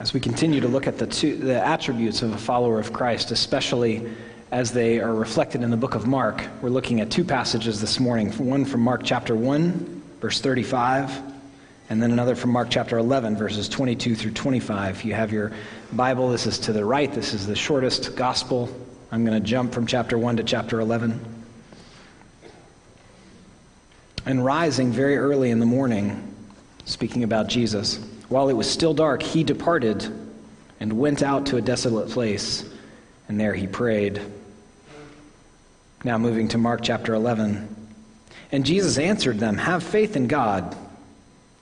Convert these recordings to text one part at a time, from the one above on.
as we continue to look at the, two, the attributes of a follower of Christ, especially as they are reflected in the book of Mark, we're looking at two passages this morning. One from Mark chapter 1, verse 35, and then another from Mark chapter 11, verses 22 through 25. You have your Bible. This is to the right. This is the shortest gospel. I'm going to jump from chapter 1 to chapter 11. And rising very early in the morning, speaking about Jesus, while it was still dark, he departed and went out to a desolate place, and there he prayed. Now, moving to Mark chapter 11. And Jesus answered them, Have faith in God.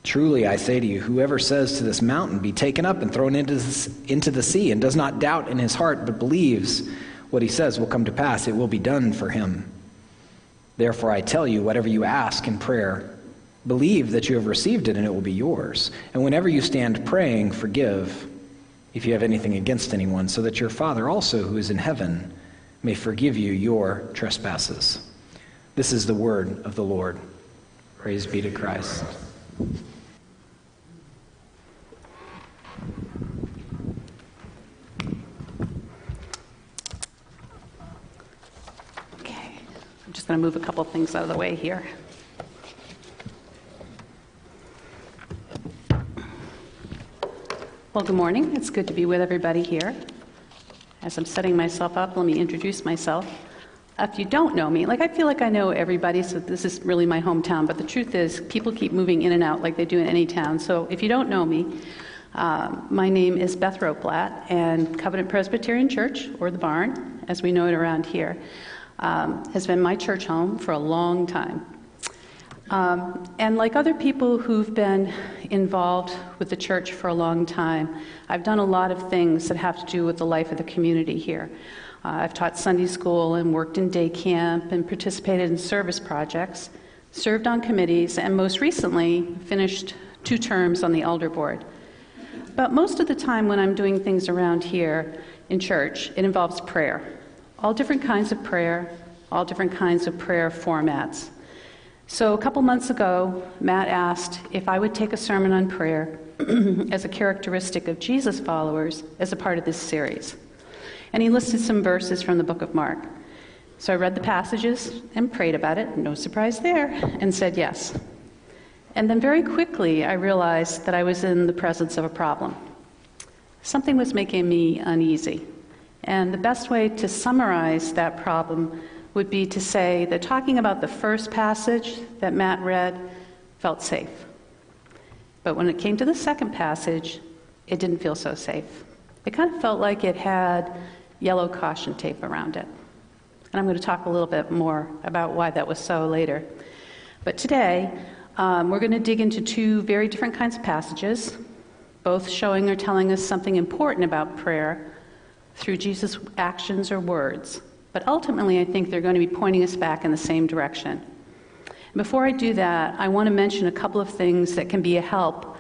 Truly, I say to you, whoever says to this mountain, Be taken up and thrown into, into the sea, and does not doubt in his heart, but believes what he says will come to pass, it will be done for him. Therefore, I tell you, whatever you ask in prayer, Believe that you have received it and it will be yours. And whenever you stand praying, forgive if you have anything against anyone, so that your Father also, who is in heaven, may forgive you your trespasses. This is the word of the Lord. Praise be to Christ. Okay, I'm just going to move a couple things out of the way here. Well, good morning. It's good to be with everybody here. As I'm setting myself up, let me introduce myself. If you don't know me, like I feel like I know everybody, so this is really my hometown, but the truth is, people keep moving in and out like they do in any town. So if you don't know me, uh, my name is Beth Roplat, and Covenant Presbyterian Church, or the Barn, as we know it around here, um, has been my church home for a long time. Um, and like other people who've been involved with the church for a long time, I've done a lot of things that have to do with the life of the community here. Uh, I've taught Sunday school and worked in day camp and participated in service projects, served on committees, and most recently finished two terms on the elder board. But most of the time when I'm doing things around here in church, it involves prayer. All different kinds of prayer, all different kinds of prayer formats. So, a couple months ago, Matt asked if I would take a sermon on prayer as a characteristic of Jesus followers as a part of this series. And he listed some verses from the book of Mark. So I read the passages and prayed about it, no surprise there, and said yes. And then very quickly, I realized that I was in the presence of a problem. Something was making me uneasy. And the best way to summarize that problem would be to say that talking about the first passage that Matt read felt safe. But when it came to the second passage, it didn't feel so safe. It kind of felt like it had yellow caution tape around it. And I'm going to talk a little bit more about why that was so later. But today, um, we're going to dig into two very different kinds of passages, both showing or telling us something important about prayer through Jesus' actions or words. But ultimately, I think they're going to be pointing us back in the same direction. Before I do that, I want to mention a couple of things that can be a help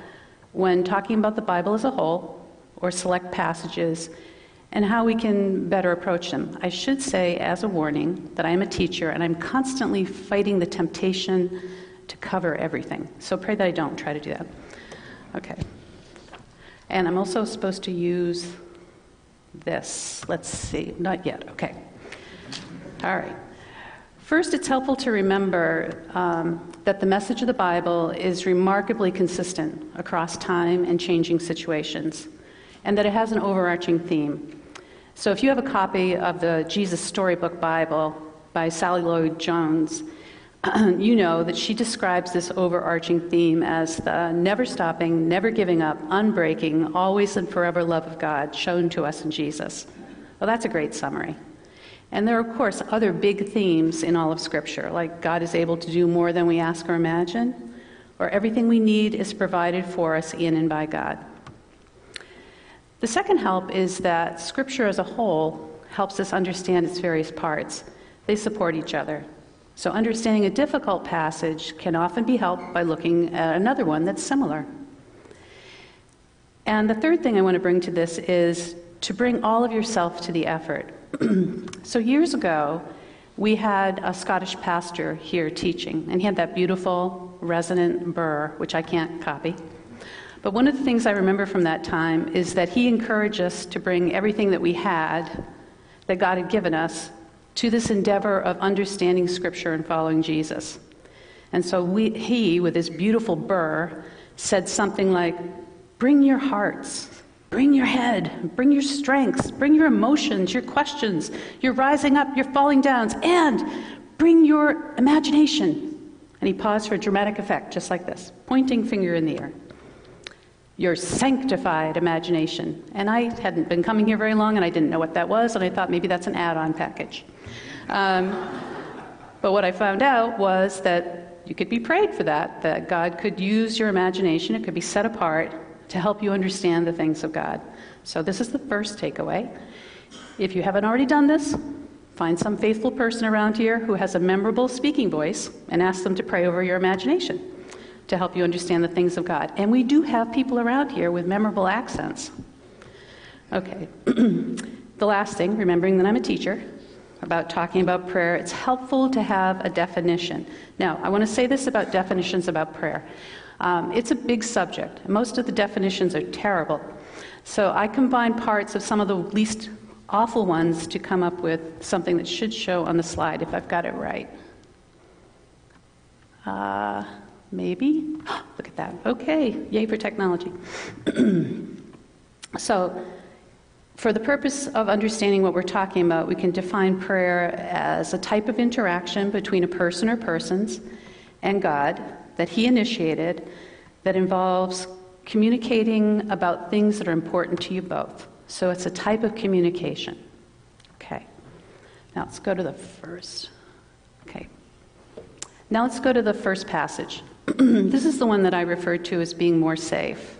when talking about the Bible as a whole or select passages and how we can better approach them. I should say, as a warning, that I am a teacher and I'm constantly fighting the temptation to cover everything. So pray that I don't try to do that. Okay. And I'm also supposed to use this. Let's see. Not yet. Okay. All right. First, it's helpful to remember um, that the message of the Bible is remarkably consistent across time and changing situations, and that it has an overarching theme. So, if you have a copy of the Jesus Storybook Bible by Sally Lloyd Jones, you know that she describes this overarching theme as the never stopping, never giving up, unbreaking, always and forever love of God shown to us in Jesus. Well, that's a great summary. And there are, of course, other big themes in all of Scripture, like God is able to do more than we ask or imagine, or everything we need is provided for us in and by God. The second help is that Scripture as a whole helps us understand its various parts. They support each other. So, understanding a difficult passage can often be helped by looking at another one that's similar. And the third thing I want to bring to this is to bring all of yourself to the effort. so, years ago, we had a Scottish pastor here teaching, and he had that beautiful resonant burr, which I can't copy. But one of the things I remember from that time is that he encouraged us to bring everything that we had, that God had given us, to this endeavor of understanding Scripture and following Jesus. And so we, he, with his beautiful burr, said something like, Bring your hearts, bring your head, bring your strengths, bring your emotions, your questions, your rising up, your falling downs, and bring your imagination. And he paused for a dramatic effect, just like this, pointing finger in the air. Your sanctified imagination. And I hadn't been coming here very long, and I didn't know what that was, and I thought maybe that's an add on package. Um, but what I found out was that you could be prayed for that, that God could use your imagination, it could be set apart to help you understand the things of God. So, this is the first takeaway. If you haven't already done this, find some faithful person around here who has a memorable speaking voice and ask them to pray over your imagination to help you understand the things of God. And we do have people around here with memorable accents. Okay. the last thing, remembering that I'm a teacher, about talking about prayer, it's helpful to have a definition. Now, I want to say this about definitions about prayer. Um, it's a big subject. Most of the definitions are terrible. So I combine parts of some of the least awful ones to come up with something that should show on the slide if I've got it right. Uh, maybe? Look at that. Okay, yay for technology. so, for the purpose of understanding what we're talking about, we can define prayer as a type of interaction between a person or persons and God that He initiated that involves communicating about things that are important to you both. So it's a type of communication. Okay. Now let's go to the first. Okay. Now let's go to the first passage. this is the one that I referred to as being more safe.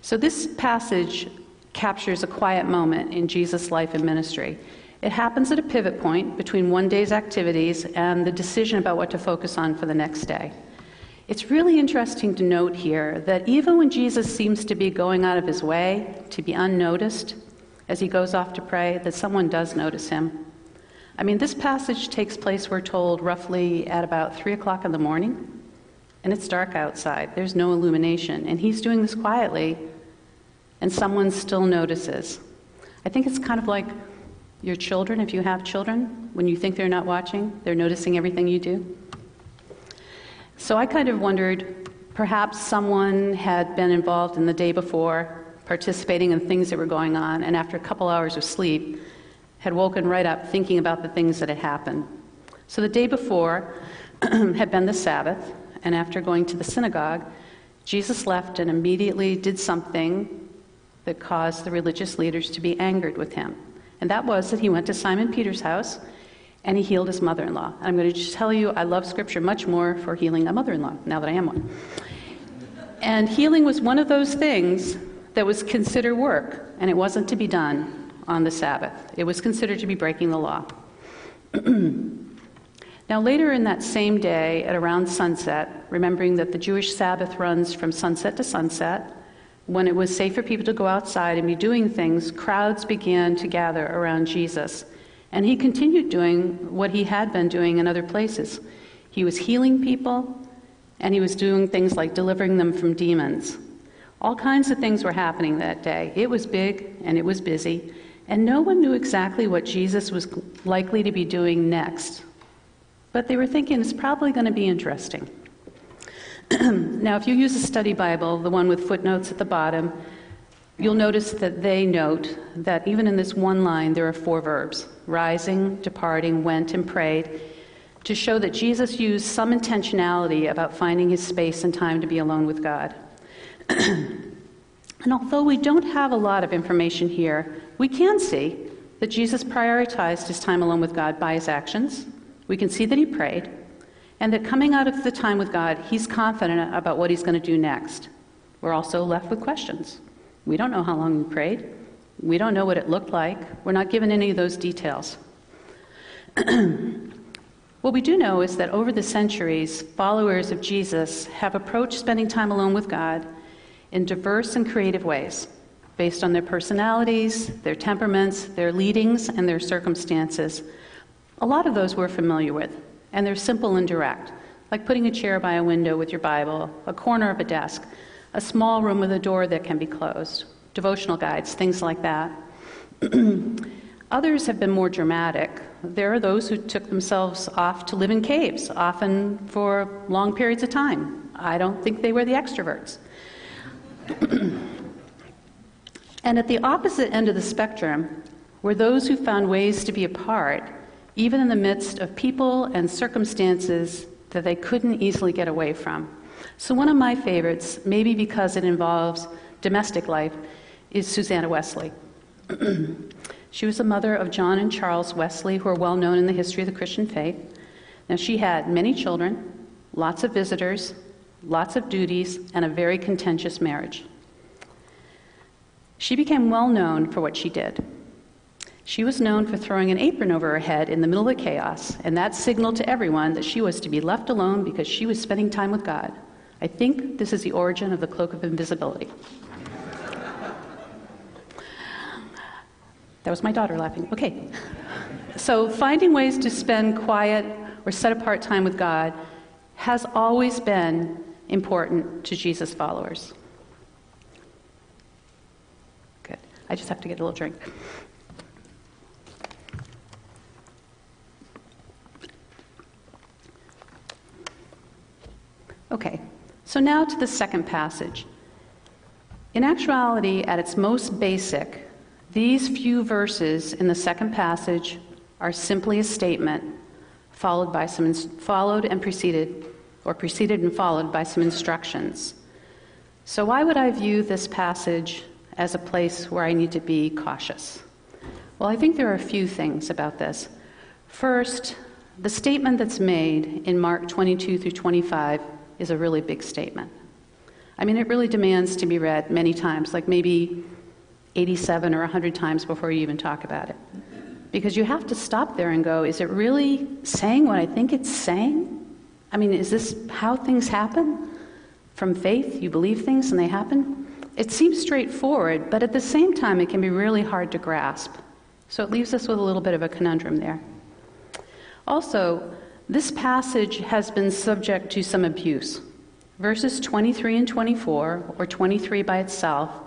So this passage captures a quiet moment in Jesus' life and ministry. It happens at a pivot point between one day's activities and the decision about what to focus on for the next day. It's really interesting to note here that even when Jesus seems to be going out of his way to be unnoticed as he goes off to pray, that someone does notice him. I mean, this passage takes place, we're told, roughly at about 3 o'clock in the morning, and it's dark outside. There's no illumination, and he's doing this quietly, and someone still notices. I think it's kind of like your children, if you have children, when you think they're not watching, they're noticing everything you do. So I kind of wondered perhaps someone had been involved in the day before, participating in things that were going on, and after a couple hours of sleep, had woken right up thinking about the things that had happened. So the day before had been the Sabbath, and after going to the synagogue, Jesus left and immediately did something that caused the religious leaders to be angered with him. And that was that he went to Simon Peter's house and he healed his mother in law. And I'm going to just tell you, I love Scripture much more for healing a mother in law, now that I am one. And healing was one of those things that was considered work, and it wasn't to be done on the Sabbath. It was considered to be breaking the law. now, later in that same day, at around sunset, remembering that the Jewish Sabbath runs from sunset to sunset, when it was safe for people to go outside and be doing things, crowds began to gather around Jesus and he continued doing what he had been doing in other places. He was healing people, and he was doing things like delivering them from demons. All kinds of things were happening that day. It was big and it was busy, and no one knew exactly what Jesus was likely to be doing next. But they were thinking it's probably going to be interesting. now, if you use a study Bible, the one with footnotes at the bottom, You'll notice that they note that even in this one line, there are four verbs rising, departing, went, and prayed to show that Jesus used some intentionality about finding his space and time to be alone with God. and although we don't have a lot of information here, we can see that Jesus prioritized his time alone with God by his actions. We can see that he prayed, and that coming out of the time with God, he's confident about what he's going to do next. We're also left with questions. We don't know how long he prayed. We don't know what it looked like. We're not given any of those details. what we do know is that over the centuries, followers of Jesus have approached spending time alone with God in diverse and creative ways, based on their personalities, their temperaments, their leadings, and their circumstances. A lot of those we're familiar with, and they're simple and direct, like putting a chair by a window with your Bible, a corner of a desk, a small room with a door that can be closed, devotional guides, things like that. Others have been more dramatic. There are those who took themselves off to live in caves, often for long periods of time. I don't think they were the extroverts. and at the opposite end of the spectrum were those who found ways to be apart, even in the midst of people and circumstances that they couldn't easily get away from. So, one of my favorites, maybe because it involves domestic life, is Susanna Wesley. she was the mother of John and Charles Wesley, who are well known in the history of the Christian faith. Now, she had many children, lots of visitors, lots of duties, and a very contentious marriage. She became well known for what she did. She was known for throwing an apron over her head in the middle of the chaos, and that signaled to everyone that she was to be left alone because she was spending time with God. I think this is the origin of the cloak of invisibility. That was my daughter laughing. Okay. So, finding ways to spend quiet or set apart time with God has always been important to Jesus' followers. Good. I just have to get a little drink. Okay, so now to the second passage. In actuality, at its most basic, these few verses in the second passage are simply a statement followed by some followed and preceded or preceded and followed by some instructions. So why would I view this passage as a place where I need to be cautious? Well, I think there are a few things about this. First, the statement that's made in Mark 22 through 25 is a really big statement. I mean, it really demands to be read many times, like maybe 87 or 100 times before you even talk about it. Because you have to stop there and go, is it really saying what I think it's saying? I mean, is this how things happen? From faith, you believe things and they happen? It seems straightforward, but at the same time, it can be really hard to grasp. So it leaves us with a little bit of a conundrum there. Also, this passage has been subject to some abuse. Verses 23 and 24, or 23 by itself,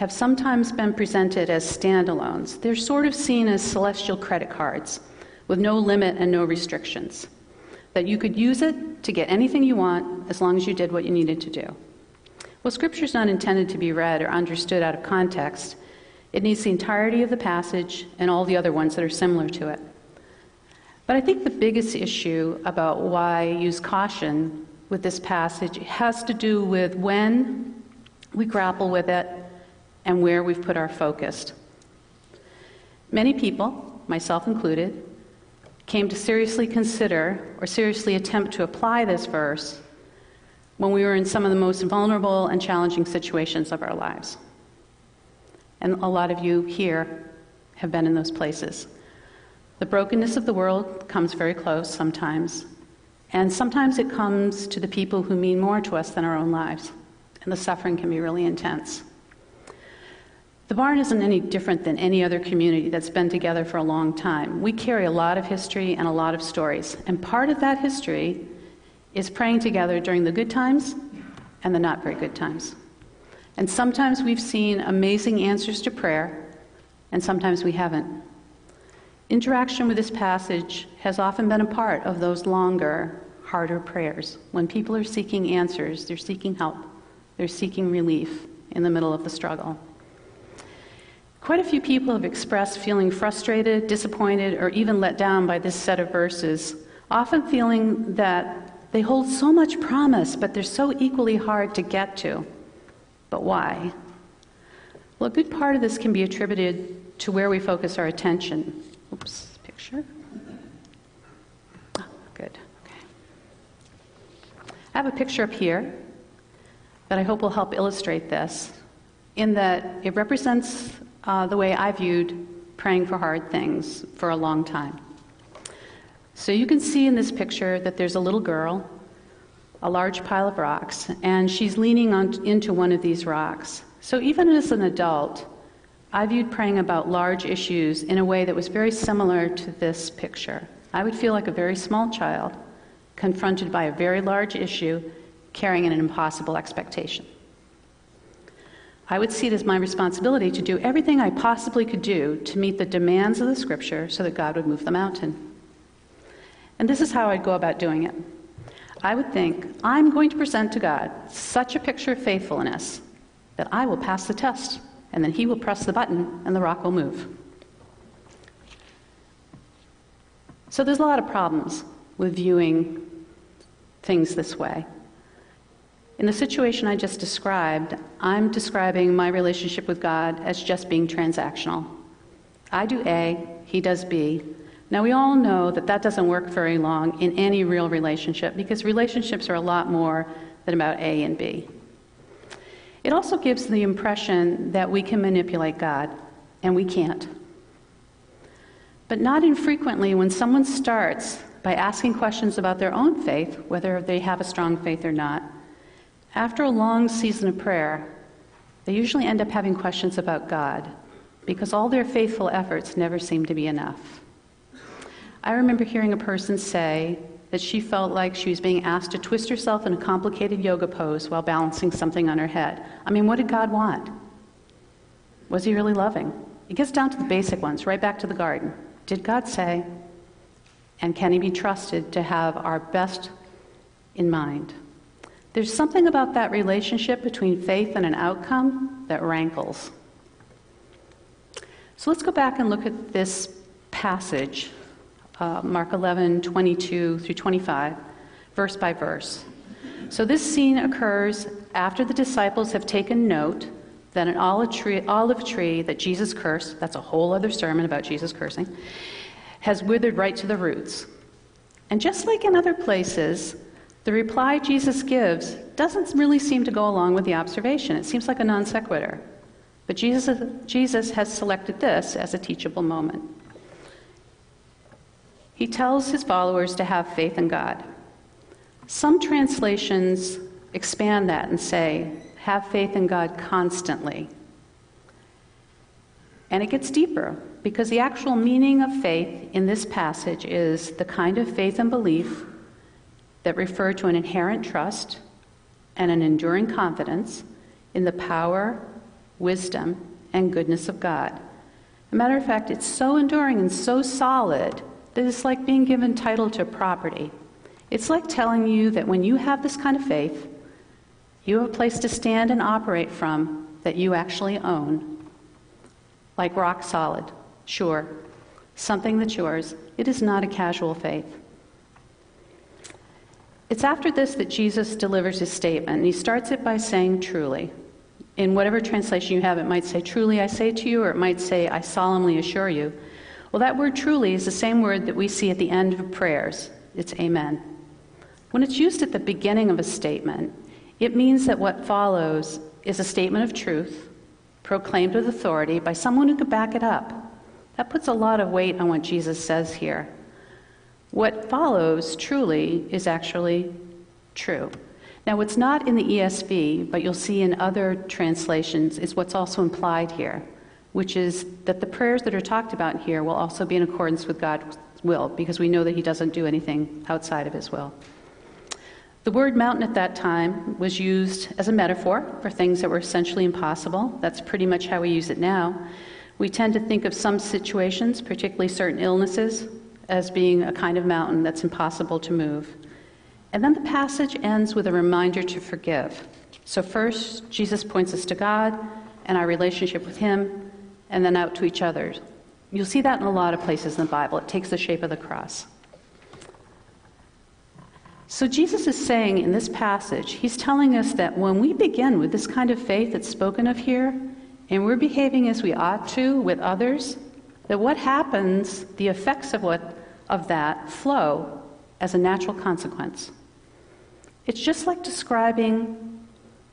have sometimes been presented as standalones. They're sort of seen as celestial credit cards with no limit and no restrictions. That you could use it to get anything you want as long as you did what you needed to do. Well, Scripture is not intended to be read or understood out of context. It needs the entirety of the passage and all the other ones that are similar to it. But I think the biggest issue about why use caution with this passage has to do with when we grapple with it and where we've put our focus. Many people, myself included, came to seriously consider or seriously attempt to apply this verse when we were in some of the most vulnerable and challenging situations of our lives. And a lot of you here have been in those places. The brokenness of the world comes very close sometimes, and sometimes it comes to the people who mean more to us than our own lives, and the suffering can be really intense. The barn isn't any different than any other community that's been together for a long time. We carry a lot of history and a lot of stories, and part of that history is praying together during the good times and the not very good times. And sometimes we've seen amazing answers to prayer, and sometimes we haven't. Interaction with this passage has often been a part of those longer, harder prayers. When people are seeking answers, they're seeking help, they're seeking relief in the middle of the struggle. Quite a few people have expressed feeling frustrated, disappointed, or even let down by this set of verses, often feeling that they hold so much promise, but they're so equally hard to get to. But why? Well, a good part of this can be attributed to where we focus our attention. Oops, picture. Oh, good. Okay. I have a picture up here that I hope will help illustrate this, in that it represents uh, the way I viewed praying for hard things for a long time. So you can see in this picture that there's a little girl, a large pile of rocks, and she's leaning on, into one of these rocks. So even as an adult, I viewed praying about large issues in a way that was very similar to this picture. I would feel like a very small child confronted by a very large issue carrying an impossible expectation. I would see it as my responsibility to do everything I possibly could do to meet the demands of the scripture so that God would move the mountain. And this is how I'd go about doing it. I would think, I'm going to present to God such a picture of faithfulness that I will pass the test, and then He will press the button and the rock will move. So there's a lot of problems with viewing things this way. In the situation I just described, I'm describing my relationship with God as just being transactional. I do A, he does B. Now, we all know that that doesn't work very long in any real relationship because relationships are a lot more than about A and B. It also gives the impression that we can manipulate God, and we can't. But not infrequently, when someone starts by asking questions about their own faith, whether they have a strong faith or not, after a long season of prayer, they usually end up having questions about God because all their faithful efforts never seem to be enough. I remember hearing a person say that she felt like she was being asked to twist herself in a complicated yoga pose while balancing something on her head. I mean, what did God want? Was he really loving? It gets down to the basic ones, right back to the garden. Did God say, and can he be trusted to have our best in mind? There's something about that relationship between faith and an outcome that rankles. So let's go back and look at this passage, uh, Mark 11, 22 through 25, verse by verse. So this scene occurs after the disciples have taken note that an olive tree, olive tree that Jesus cursed, that's a whole other sermon about Jesus cursing, has withered right to the roots. And just like in other places, the reply Jesus gives doesn't really seem to go along with the observation. It seems like a non sequitur. But Jesus, Jesus has selected this as a teachable moment. He tells his followers to have faith in God. Some translations expand that and say, have faith in God constantly. And it gets deeper because the actual meaning of faith in this passage is the kind of faith and belief that refer to an inherent trust and an enduring confidence in the power, wisdom, and goodness of God. As a matter of fact, it's so enduring and so solid that it's like being given title to property. It's like telling you that when you have this kind of faith, you have a place to stand and operate from that you actually own. Like rock solid, sure, something that's yours. It is not a casual faith. It's after this that Jesus delivers his statement, and he starts it by saying, truly. In whatever translation you have, it might say, truly I say to you, or it might say, I solemnly assure you. Well, that word truly is the same word that we see at the end of prayers. It's amen. When it's used at the beginning of a statement, it means that what follows is a statement of truth, proclaimed with authority by someone who could back it up. That puts a lot of weight on what Jesus says here. What follows truly is actually true. Now, what's not in the ESV, but you'll see in other translations, is what's also implied here, which is that the prayers that are talked about here will also be in accordance with God's will, because we know that He doesn't do anything outside of His will. The word mountain at that time was used as a metaphor for things that were essentially impossible. That's pretty much how we use it now. We tend to think of some situations, particularly certain illnesses, as being a kind of mountain that's impossible to move. And then the passage ends with a reminder to forgive. So, first, Jesus points us to God and our relationship with Him, and then out to each other. You'll see that in a lot of places in the Bible. It takes the shape of the cross. So, Jesus is saying in this passage, He's telling us that when we begin with this kind of faith that's spoken of here, and we're behaving as we ought to with others, that what happens, the effects of what of that flow as a natural consequence. It's just like describing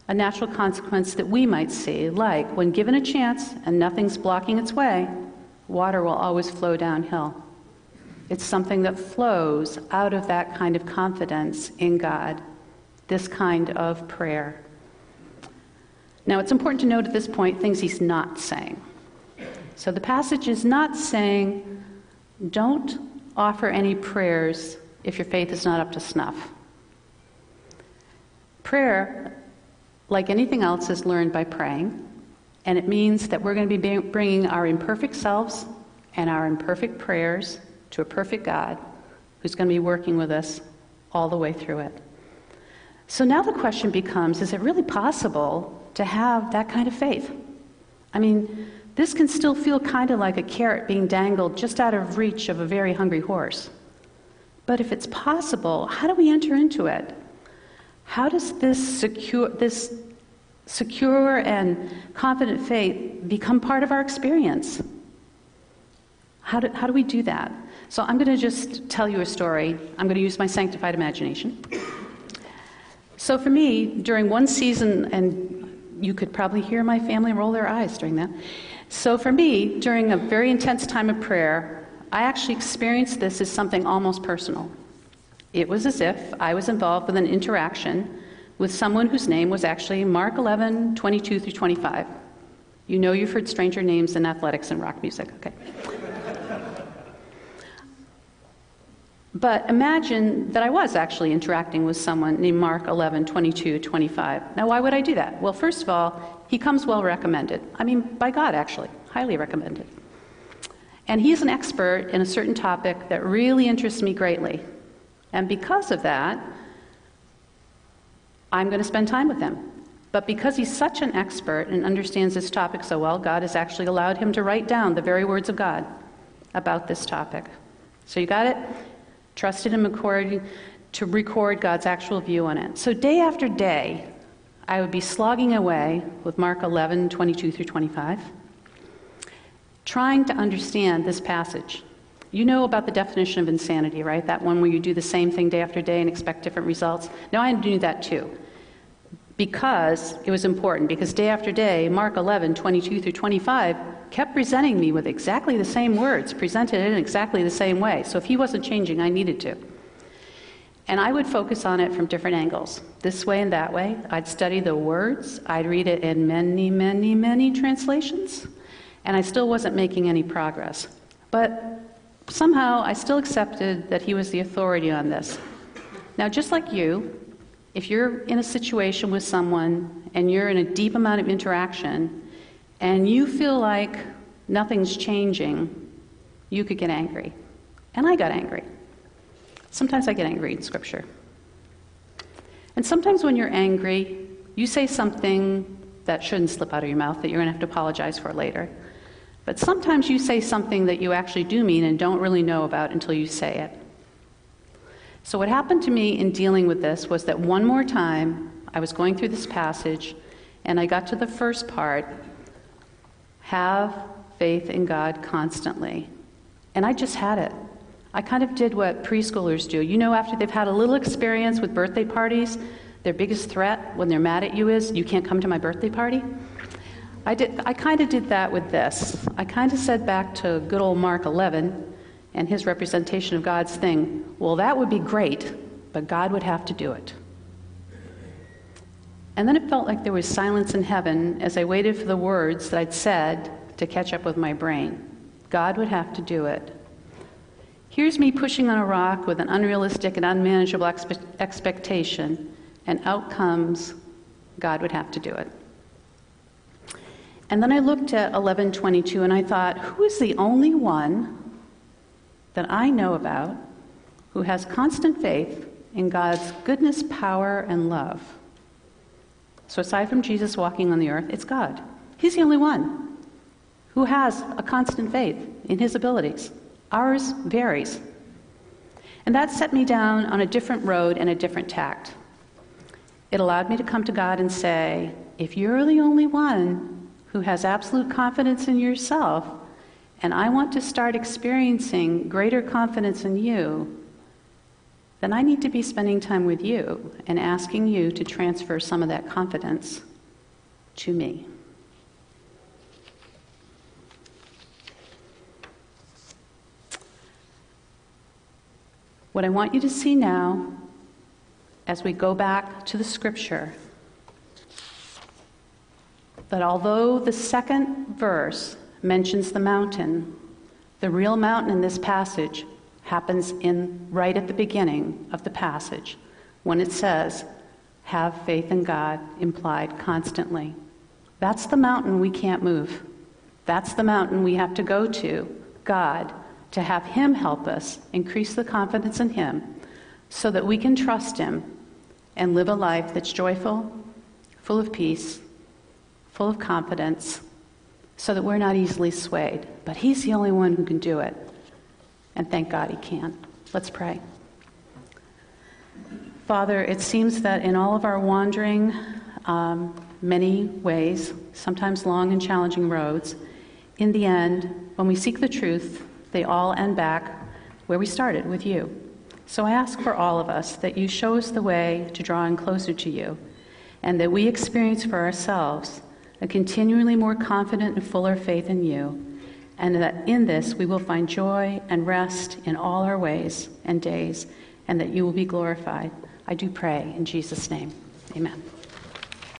a natural consequence that we might see, like when given a chance and nothing's blocking its way, water will always flow downhill. It's something that flows out of that kind of confidence in God, this kind of prayer. Now, it's important to note at this point things he's not saying. So the passage is not saying, don't offer any prayers if your faith is not up to snuff. Prayer, like anything else, is learned by praying. And it means that we're going to be bringing our imperfect selves and our imperfect prayers to a perfect God who's going to be working with us all the way through it. So now the question becomes is it really possible to have that kind of faith? I mean, this can still feel kind of like a carrot being dangled just out of reach of a very hungry horse. But if it's possible, how do we enter into it? How does this secure, this secure and confident faith become part of our experience? How do, how do we do that? So I'm going to just tell you a story. I'm going to use my sanctified imagination. So for me, during one season, and you could probably hear my family roll their eyes during that. So for me, during a very intense time of prayer, I actually experienced this as something almost personal. It was as if I was involved with an interaction with someone whose name was actually Mark 11, 22 through 25. You know you've heard stranger names in athletics and rock music, okay? But imagine that I was actually interacting with someone named Mark 11, 22, 25. Now, why would I do that? Well, first of all, he comes well recommended. I mean, by God, actually, highly recommended. And he's an expert in a certain topic that really interests me greatly. And because of that, I'm going to spend time with him. But because he's such an expert and understands this topic so well, God has actually allowed him to write down the very words of God about this topic. So you got it? Trusted him to record God's actual view on it. So day after day, I would be slogging away with Mark 11, 22 through 25, trying to understand this passage. You know about the definition of insanity, right? That one where you do the same thing day after day and expect different results. Now, I knew that too. Because it was important, because day after day, Mark 11, 22 through 25 kept presenting me with exactly the same words, presented in exactly the same way. So if he wasn't changing, I needed to. And I would focus on it from different angles, this way and that way. I'd study the words, I'd read it in many, many, many translations, and I still wasn't making any progress. But somehow I still accepted that he was the authority on this. Now, just like you, if you're in a situation with someone and you're in a deep amount of interaction, and you feel like nothing's changing, you could get angry. And I got angry. Sometimes I get angry in Scripture. And sometimes when you're angry, you say something that shouldn't slip out of your mouth that you're going to have to apologize for later. But sometimes you say something that you actually do mean and don't really know about until you say it. So, what happened to me in dealing with this was that one more time I was going through this passage and I got to the first part have faith in God constantly. And I just had it. I kind of did what preschoolers do. You know, after they've had a little experience with birthday parties, their biggest threat when they're mad at you is, You can't come to my birthday party? I, did, I kind of did that with this. I kind of said back to good old Mark 11 and his representation of God's thing, Well, that would be great, but God would have to do it. And then it felt like there was silence in heaven as I waited for the words that I'd said to catch up with my brain. God would have to do it. Here's me pushing on a rock with an unrealistic and unmanageable expe- expectation, and out comes God would have to do it. And then I looked at 1122 and I thought, who is the only one that I know about who has constant faith in God's goodness, power, and love? So, aside from Jesus walking on the earth, it's God. He's the only one who has a constant faith in his abilities. Ours varies. And that set me down on a different road and a different tact. It allowed me to come to God and say, if you're the only one who has absolute confidence in yourself, and I want to start experiencing greater confidence in you, then I need to be spending time with you and asking you to transfer some of that confidence to me. What I want you to see now, as we go back to the scripture, that although the second verse mentions the mountain, the real mountain in this passage happens in right at the beginning of the passage when it says, have faith in God implied constantly. That's the mountain we can't move. That's the mountain we have to go to, God, to have Him help us increase the confidence in Him so that we can trust Him and live a life that's joyful, full of peace, full of confidence, so that we're not easily swayed. But He's the only one who can do it. And thank God He can. Let's pray. Father, it seems that in all of our wandering, um, many ways, sometimes long and challenging roads, in the end, when we seek the truth, they all end back where we started with you. So I ask for all of us that you show us the way to drawing closer to you, and that we experience for ourselves a continually more confident and fuller faith in you, and that in this we will find joy and rest in all our ways and days, and that you will be glorified. I do pray in Jesus' name. Amen.